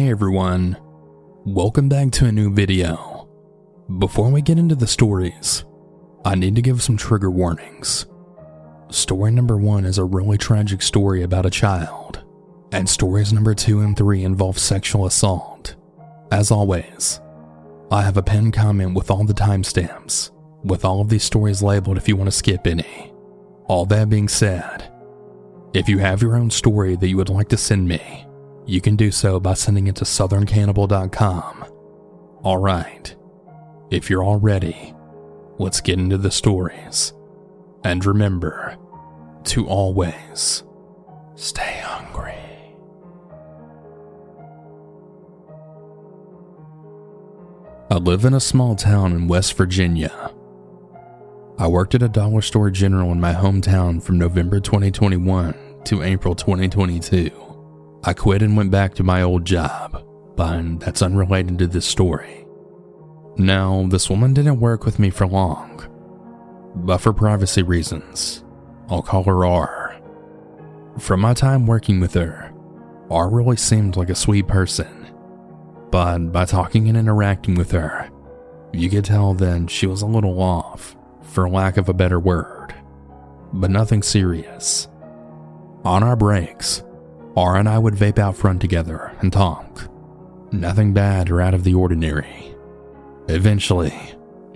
Hey everyone, welcome back to a new video. Before we get into the stories, I need to give some trigger warnings. Story number one is a really tragic story about a child, and stories number two and three involve sexual assault. As always, I have a pinned comment with all the timestamps, with all of these stories labeled if you want to skip any. All that being said, if you have your own story that you would like to send me, you can do so by sending it to southerncannibal.com. Alright, if you're all ready, let's get into the stories. And remember to always stay hungry. I live in a small town in West Virginia. I worked at a dollar store general in my hometown from November 2021 to April 2022. I quit and went back to my old job, but that's unrelated to this story. Now, this woman didn't work with me for long, but for privacy reasons, I'll call her R. From my time working with her, R really seemed like a sweet person, but by talking and interacting with her, you could tell then she was a little off, for lack of a better word, but nothing serious. On our breaks, R and I would vape out front together and talk. Nothing bad or out of the ordinary. Eventually,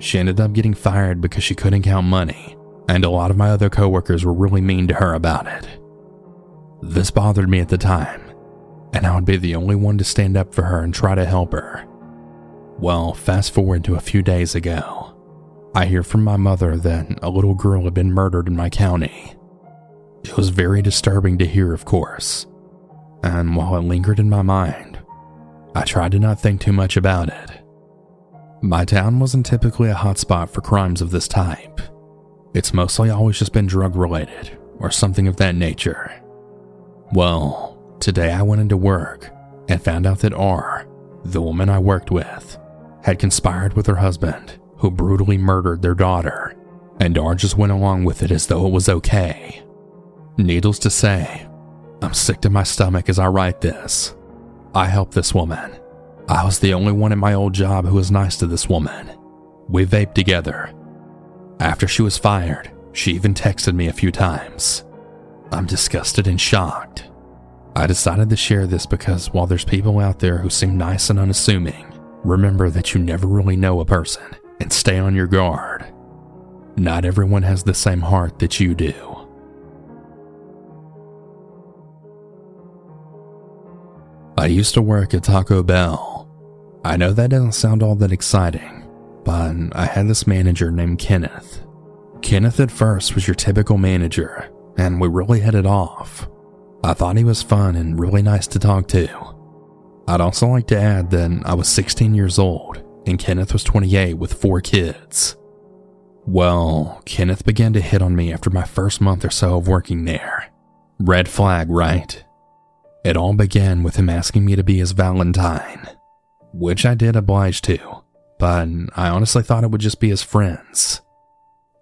she ended up getting fired because she couldn't count money, and a lot of my other coworkers were really mean to her about it. This bothered me at the time, and I would be the only one to stand up for her and try to help her. Well, fast forward to a few days ago. I hear from my mother that a little girl had been murdered in my county. It was very disturbing to hear, of course, and while it lingered in my mind, I tried to not think too much about it. My town wasn't typically a hotspot for crimes of this type. It's mostly always just been drug related or something of that nature. Well, today I went into work and found out that R, the woman I worked with, had conspired with her husband, who brutally murdered their daughter, and R just went along with it as though it was okay. Needless to say, I'm sick to my stomach as I write this. I helped this woman. I was the only one at my old job who was nice to this woman. We vaped together. After she was fired, she even texted me a few times. I'm disgusted and shocked. I decided to share this because while there's people out there who seem nice and unassuming, remember that you never really know a person and stay on your guard. Not everyone has the same heart that you do. I used to work at Taco Bell. I know that doesn't sound all that exciting, but I had this manager named Kenneth. Kenneth at first was your typical manager, and we really hit it off. I thought he was fun and really nice to talk to. I'd also like to add that I was 16 years old and Kenneth was 28 with four kids. Well, Kenneth began to hit on me after my first month or so of working there. Red flag, right? It all began with him asking me to be his Valentine, which I did oblige to, but I honestly thought it would just be his friends.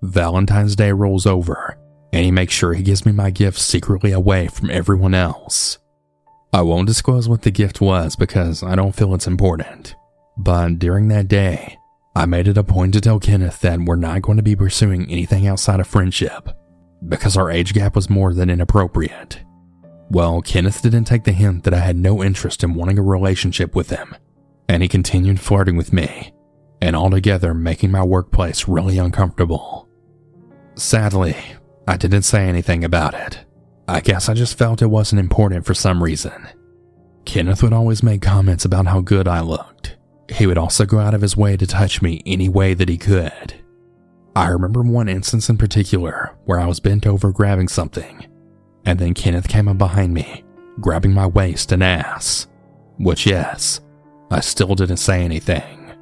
Valentine's Day rolls over, and he makes sure he gives me my gift secretly away from everyone else. I won't disclose what the gift was because I don't feel it's important. But during that day, I made it a point to tell Kenneth that we're not going to be pursuing anything outside of friendship because our age gap was more than inappropriate. Well, Kenneth didn't take the hint that I had no interest in wanting a relationship with him, and he continued flirting with me, and altogether making my workplace really uncomfortable. Sadly, I didn't say anything about it. I guess I just felt it wasn't important for some reason. Kenneth would always make comments about how good I looked, he would also go out of his way to touch me any way that he could. I remember one instance in particular where I was bent over grabbing something, and then Kenneth came up behind me, grabbing my waist and ass. Which, yes, I still didn't say anything.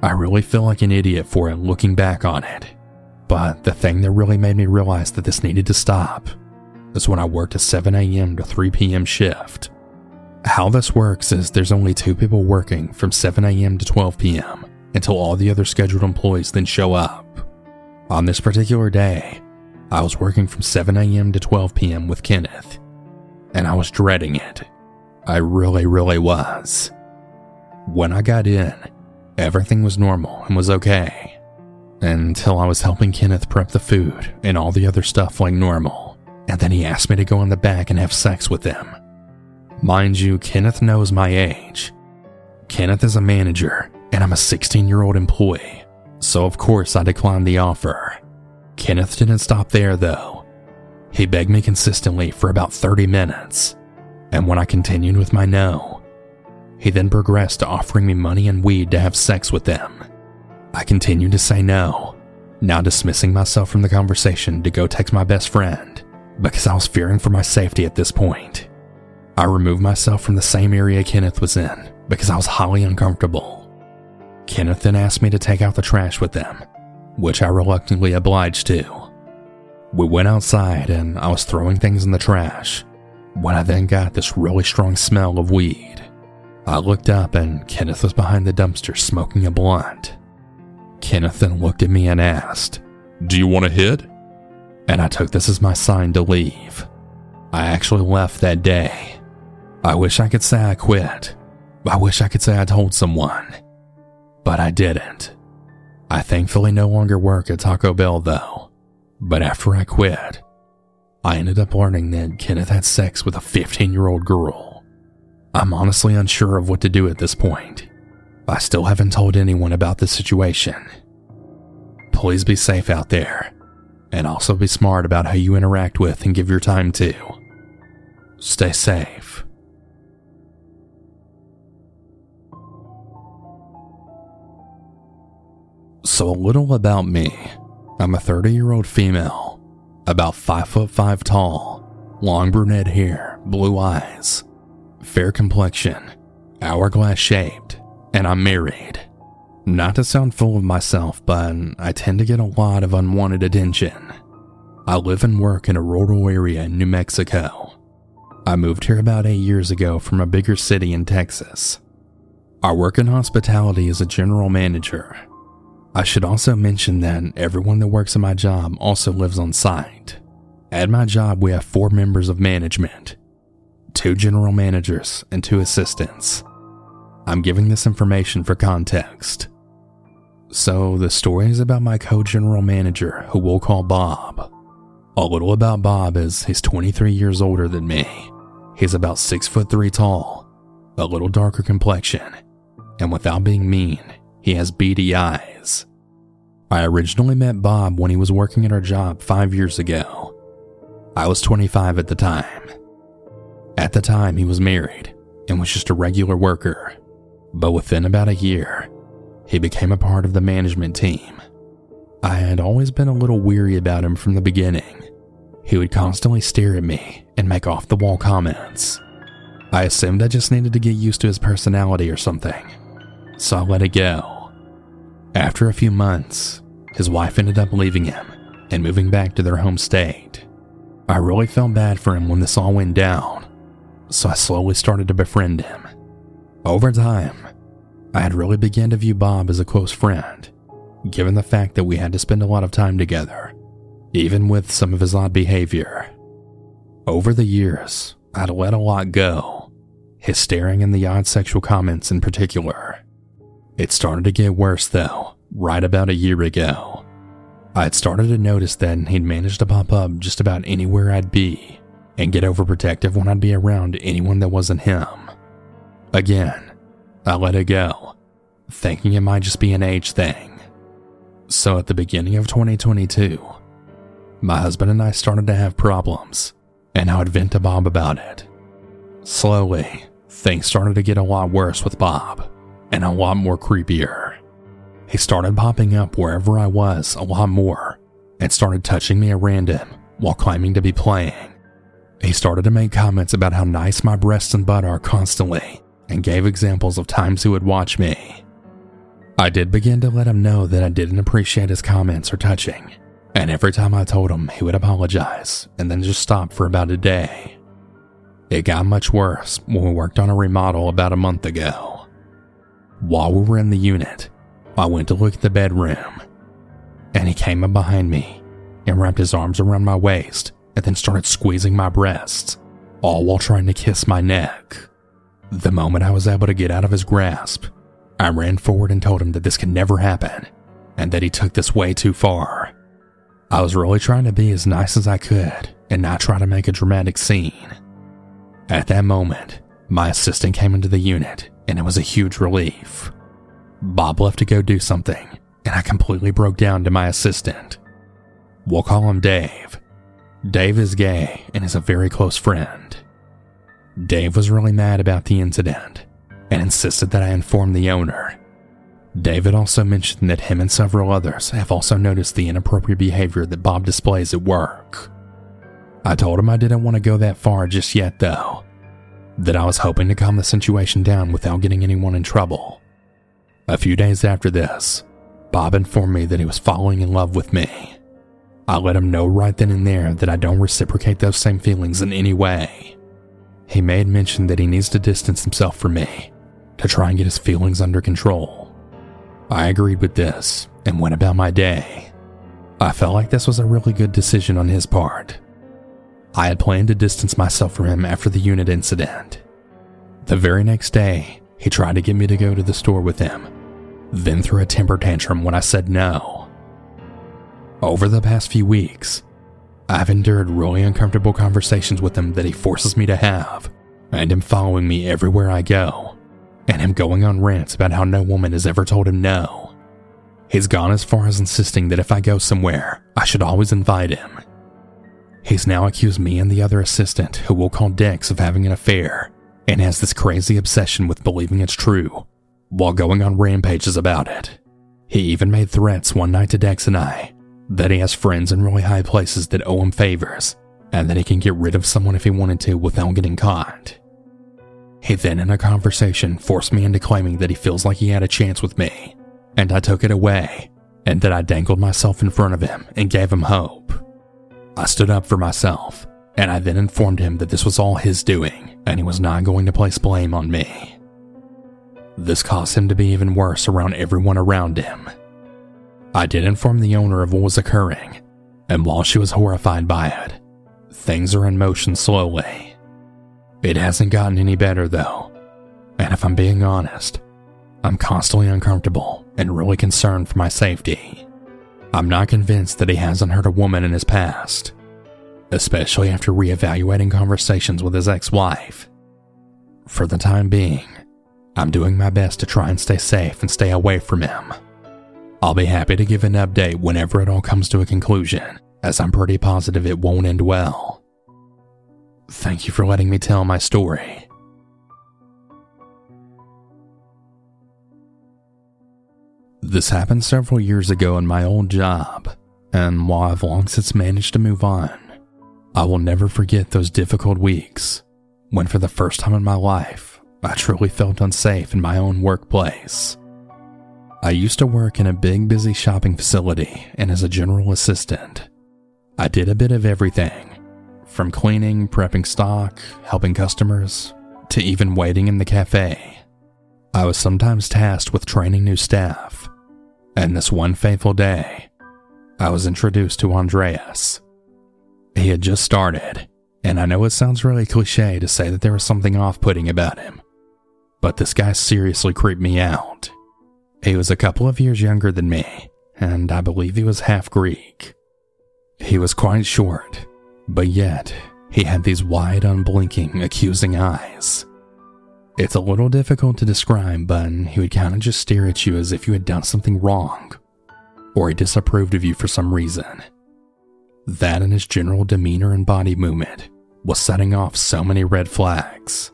I really feel like an idiot for it looking back on it. But the thing that really made me realize that this needed to stop is when I worked a 7 a.m. to 3 p.m. shift. How this works is there's only two people working from 7 a.m. to 12 p.m. until all the other scheduled employees then show up. On this particular day, I was working from 7 a.m. to 12 p.m. with Kenneth, and I was dreading it. I really, really was. When I got in, everything was normal and was okay. Until I was helping Kenneth prep the food and all the other stuff like normal. And then he asked me to go in the back and have sex with him. Mind you, Kenneth knows my age. Kenneth is a manager, and I'm a 16 year old employee, so of course I declined the offer. Kenneth didn't stop there though. He begged me consistently for about 30 minutes, and when I continued with my no, he then progressed to offering me money and weed to have sex with them. I continued to say no, now dismissing myself from the conversation to go text my best friend because I was fearing for my safety at this point. I removed myself from the same area Kenneth was in because I was highly uncomfortable. Kenneth then asked me to take out the trash with them, which I reluctantly obliged to. We went outside and I was throwing things in the trash when I then got this really strong smell of weed. I looked up and Kenneth was behind the dumpster smoking a blunt. Kenneth then looked at me and asked, Do you want to hit? And I took this as my sign to leave. I actually left that day. I wish I could say I quit. I wish I could say I told someone. But I didn't. I thankfully no longer work at Taco Bell though. But after I quit, I ended up learning that Kenneth had sex with a 15 year old girl. I'm honestly unsure of what to do at this point. I still haven't told anyone about the situation. Please be safe out there, and also be smart about how you interact with and give your time to. Stay safe. So, a little about me. I'm a 30 year old female, about 5 foot 5 tall, long brunette hair, blue eyes, fair complexion, hourglass shaped, and I'm married. Not to sound full of myself, but I tend to get a lot of unwanted attention. I live and work in a rural area in New Mexico. I moved here about eight years ago from a bigger city in Texas. I work in hospitality as a general manager I should also mention that everyone that works at my job also lives on site. At my job, we have four members of management two general managers and two assistants. I'm giving this information for context. So, the story is about my co general manager, who we'll call Bob. A little about Bob is he's 23 years older than me. He's about 6 foot 3 tall, a little darker complexion, and without being mean, he has beady eyes. I originally met Bob when he was working at our job five years ago. I was 25 at the time. At the time, he was married and was just a regular worker. But within about a year, he became a part of the management team. I had always been a little weary about him from the beginning. He would constantly stare at me and make off the wall comments. I assumed I just needed to get used to his personality or something, so I let it go. After a few months, his wife ended up leaving him and moving back to their home state. I really felt bad for him when this all went down, so I slowly started to befriend him. Over time, I had really begun to view Bob as a close friend, given the fact that we had to spend a lot of time together, even with some of his odd behavior. Over the years, I'd let a lot go, his staring and the odd sexual comments in particular. It started to get worse though, right about a year ago. I'd started to notice that he'd managed to pop up just about anywhere I'd be and get overprotective when I'd be around anyone that wasn't him. Again, I let it go, thinking it might just be an age thing. So at the beginning of 2022, my husband and I started to have problems, and I would vent to Bob about it. Slowly, things started to get a lot worse with Bob and a lot more creepier. He started popping up wherever I was a lot more and started touching me at random while claiming to be playing. He started to make comments about how nice my breasts and butt are constantly and gave examples of times he would watch me. I did begin to let him know that I didn't appreciate his comments or touching, and every time I told him, he would apologize and then just stop for about a day. It got much worse when we worked on a remodel about a month ago. While we were in the unit, I went to look at the bedroom, and he came up behind me and wrapped his arms around my waist and then started squeezing my breasts, all while trying to kiss my neck. The moment I was able to get out of his grasp, I ran forward and told him that this could never happen and that he took this way too far. I was really trying to be as nice as I could and not try to make a dramatic scene. At that moment, my assistant came into the unit and it was a huge relief. Bob left to go do something, and I completely broke down to my assistant. We'll call him Dave. Dave is gay and is a very close friend. Dave was really mad about the incident and insisted that I inform the owner. David also mentioned that him and several others have also noticed the inappropriate behavior that Bob displays at work. I told him I didn't want to go that far just yet, though, that I was hoping to calm the situation down without getting anyone in trouble. A few days after this, Bob informed me that he was falling in love with me. I let him know right then and there that I don't reciprocate those same feelings in any way. He made mention that he needs to distance himself from me to try and get his feelings under control. I agreed with this and went about my day. I felt like this was a really good decision on his part. I had planned to distance myself from him after the unit incident. The very next day, he tried to get me to go to the store with him, then threw a temper tantrum when I said no. Over the past few weeks, I've endured really uncomfortable conversations with him that he forces me to have, and him following me everywhere I go, and him going on rants about how no woman has ever told him no. He's gone as far as insisting that if I go somewhere, I should always invite him He's now accused me and the other assistant, who we'll call Dex, of having an affair, and has this crazy obsession with believing it's true, while going on rampages about it. He even made threats one night to Dex and I that he has friends in really high places that owe him favors, and that he can get rid of someone if he wanted to without getting caught. He then, in a conversation, forced me into claiming that he feels like he had a chance with me, and I took it away, and that I dangled myself in front of him and gave him hope. I stood up for myself, and I then informed him that this was all his doing and he was not going to place blame on me. This caused him to be even worse around everyone around him. I did inform the owner of what was occurring, and while she was horrified by it, things are in motion slowly. It hasn't gotten any better though, and if I'm being honest, I'm constantly uncomfortable and really concerned for my safety. I'm not convinced that he hasn't hurt a woman in his past, especially after reevaluating conversations with his ex wife. For the time being, I'm doing my best to try and stay safe and stay away from him. I'll be happy to give an update whenever it all comes to a conclusion, as I'm pretty positive it won't end well. Thank you for letting me tell my story. This happened several years ago in my old job, and while I've long since managed to move on, I will never forget those difficult weeks when, for the first time in my life, I truly felt unsafe in my own workplace. I used to work in a big, busy shopping facility and as a general assistant. I did a bit of everything from cleaning, prepping stock, helping customers, to even waiting in the cafe. I was sometimes tasked with training new staff and this one fateful day, I was introduced to Andreas. He had just started, and I know it sounds really cliche to say that there was something off putting about him, but this guy seriously creeped me out. He was a couple of years younger than me, and I believe he was half Greek. He was quite short, but yet he had these wide, unblinking, accusing eyes. It's a little difficult to describe, but he would kind of just stare at you as if you had done something wrong, or he disapproved of you for some reason. That and his general demeanor and body movement was setting off so many red flags.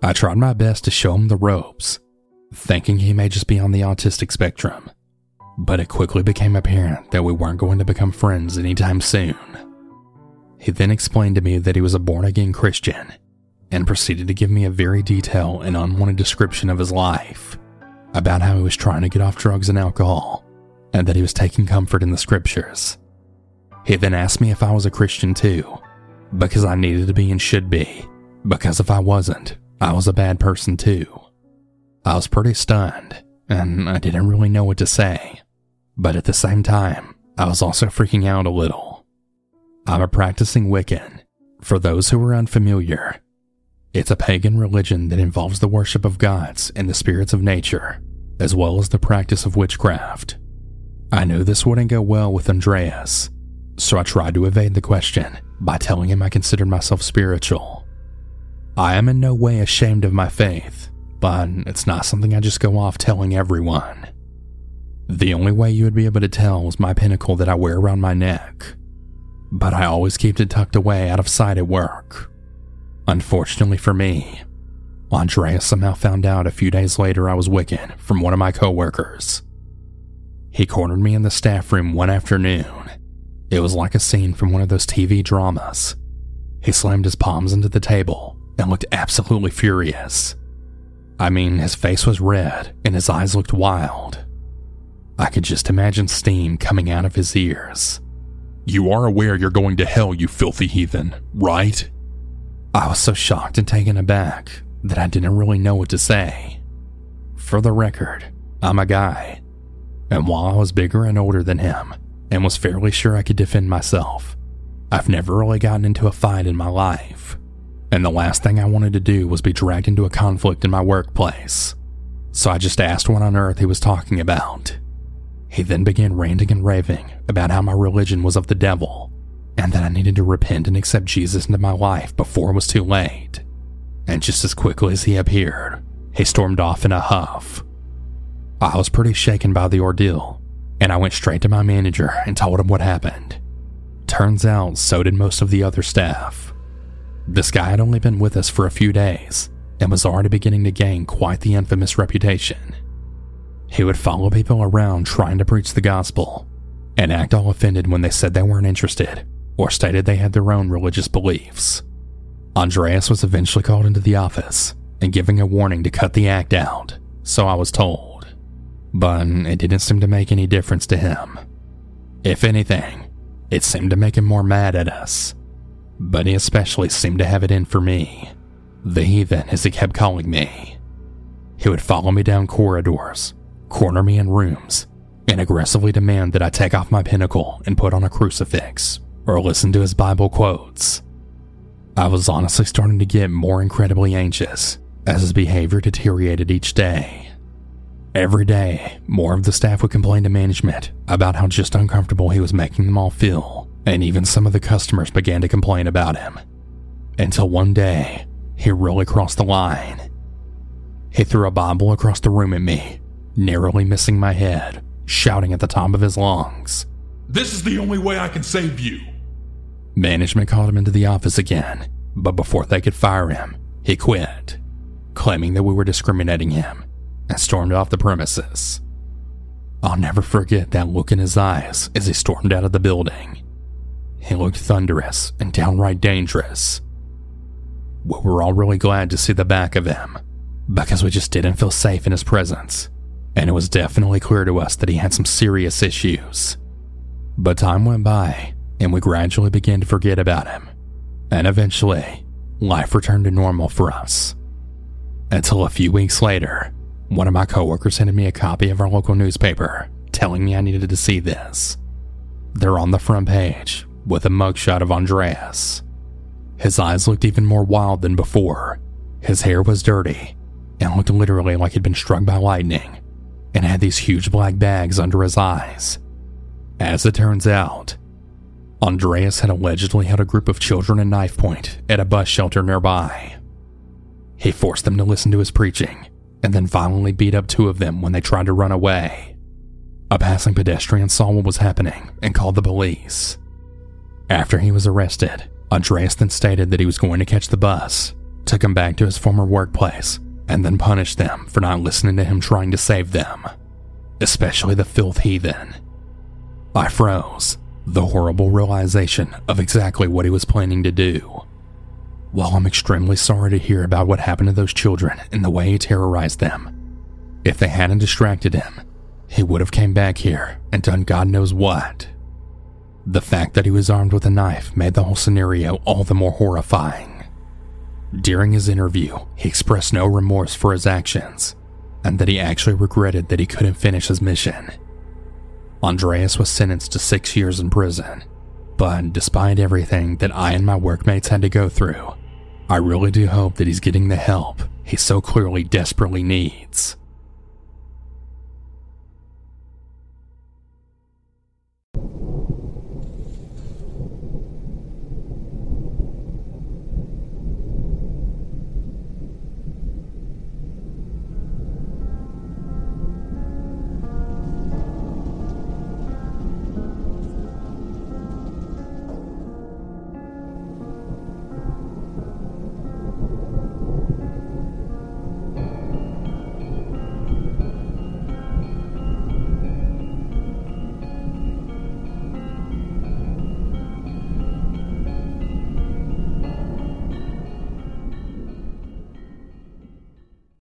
I tried my best to show him the ropes, thinking he may just be on the autistic spectrum, but it quickly became apparent that we weren't going to become friends anytime soon. He then explained to me that he was a born again Christian and proceeded to give me a very detailed and unwanted description of his life about how he was trying to get off drugs and alcohol and that he was taking comfort in the scriptures. He then asked me if I was a Christian too, because I needed to be and should be, because if I wasn't, I was a bad person too. I was pretty stunned, and I didn't really know what to say, but at the same time, I was also freaking out a little. I'm a practicing Wiccan. For those who are unfamiliar, It's a pagan religion that involves the worship of gods and the spirits of nature, as well as the practice of witchcraft. I knew this wouldn't go well with Andreas, so I tried to evade the question by telling him I considered myself spiritual. I am in no way ashamed of my faith, but it's not something I just go off telling everyone. The only way you would be able to tell is my pentacle that I wear around my neck, but I always keep it tucked away out of sight at work. Unfortunately for me, Andreas somehow found out a few days later I was Wiccan from one of my coworkers. He cornered me in the staff room one afternoon. It was like a scene from one of those TV dramas. He slammed his palms into the table and looked absolutely furious. I mean, his face was red and his eyes looked wild. I could just imagine steam coming out of his ears. You are aware you're going to hell, you filthy heathen, right? I was so shocked and taken aback that I didn't really know what to say. For the record, I'm a guy, and while I was bigger and older than him and was fairly sure I could defend myself, I've never really gotten into a fight in my life. And the last thing I wanted to do was be dragged into a conflict in my workplace. So I just asked what on earth he was talking about. He then began ranting and raving about how my religion was of the devil and that I needed to repent and accept Jesus into my life before it was too late. And just as quickly as he appeared, he stormed off in a huff. I was pretty shaken by the ordeal, and I went straight to my manager and told him what happened. Turns out, so did most of the other staff. This guy had only been with us for a few days and was already beginning to gain quite the infamous reputation. He would follow people around trying to preach the gospel and act all offended when they said they weren't interested or stated they had their own religious beliefs. Andreas was eventually called into the office and given a warning to cut the act out, so I was told. But it didn't seem to make any difference to him. If anything, it seemed to make him more mad at us. But he especially seemed to have it in for me. The heathen, as he kept calling me. He would follow me down corridors, corner me in rooms, and aggressively demand that I take off my pentacle and put on a crucifix or listen to his Bible quotes. I was honestly starting to get more incredibly anxious as his behavior deteriorated each day. Every day, more of the staff would complain to management about how just uncomfortable he was making them all feel, and even some of the customers began to complain about him. Until one day, he really crossed the line. He threw a Bible across the room at me, narrowly missing my head, shouting at the top of his lungs. This is the only way I can save you. Management called him into the office again, but before they could fire him, he quit, claiming that we were discriminating him, and stormed off the premises. I'll never forget that look in his eyes as he stormed out of the building. He looked thunderous and downright dangerous. We were all really glad to see the back of him, because we just didn't feel safe in his presence, and it was definitely clear to us that he had some serious issues. But time went by, and we gradually began to forget about him. And eventually, life returned to normal for us. Until a few weeks later, one of my coworkers handed me a copy of our local newspaper, telling me I needed to see this. They're on the front page with a mugshot of Andreas. His eyes looked even more wild than before. His hair was dirty and looked literally like he'd been struck by lightning, and had these huge black bags under his eyes. As it turns out, Andreas had allegedly held a group of children at knife point at a bus shelter nearby. He forced them to listen to his preaching and then violently beat up two of them when they tried to run away. A passing pedestrian saw what was happening and called the police. After he was arrested, Andreas then stated that he was going to catch the bus, took him back to his former workplace, and then punished them for not listening to him trying to save them, especially the filth heathen. I froze the horrible realization of exactly what he was planning to do. While I'm extremely sorry to hear about what happened to those children and the way he terrorized them, if they hadn't distracted him, he would have came back here and done God knows what. The fact that he was armed with a knife made the whole scenario all the more horrifying. During his interview, he expressed no remorse for his actions, and that he actually regretted that he couldn't finish his mission. Andreas was sentenced to six years in prison, but despite everything that I and my workmates had to go through, I really do hope that he's getting the help he so clearly desperately needs.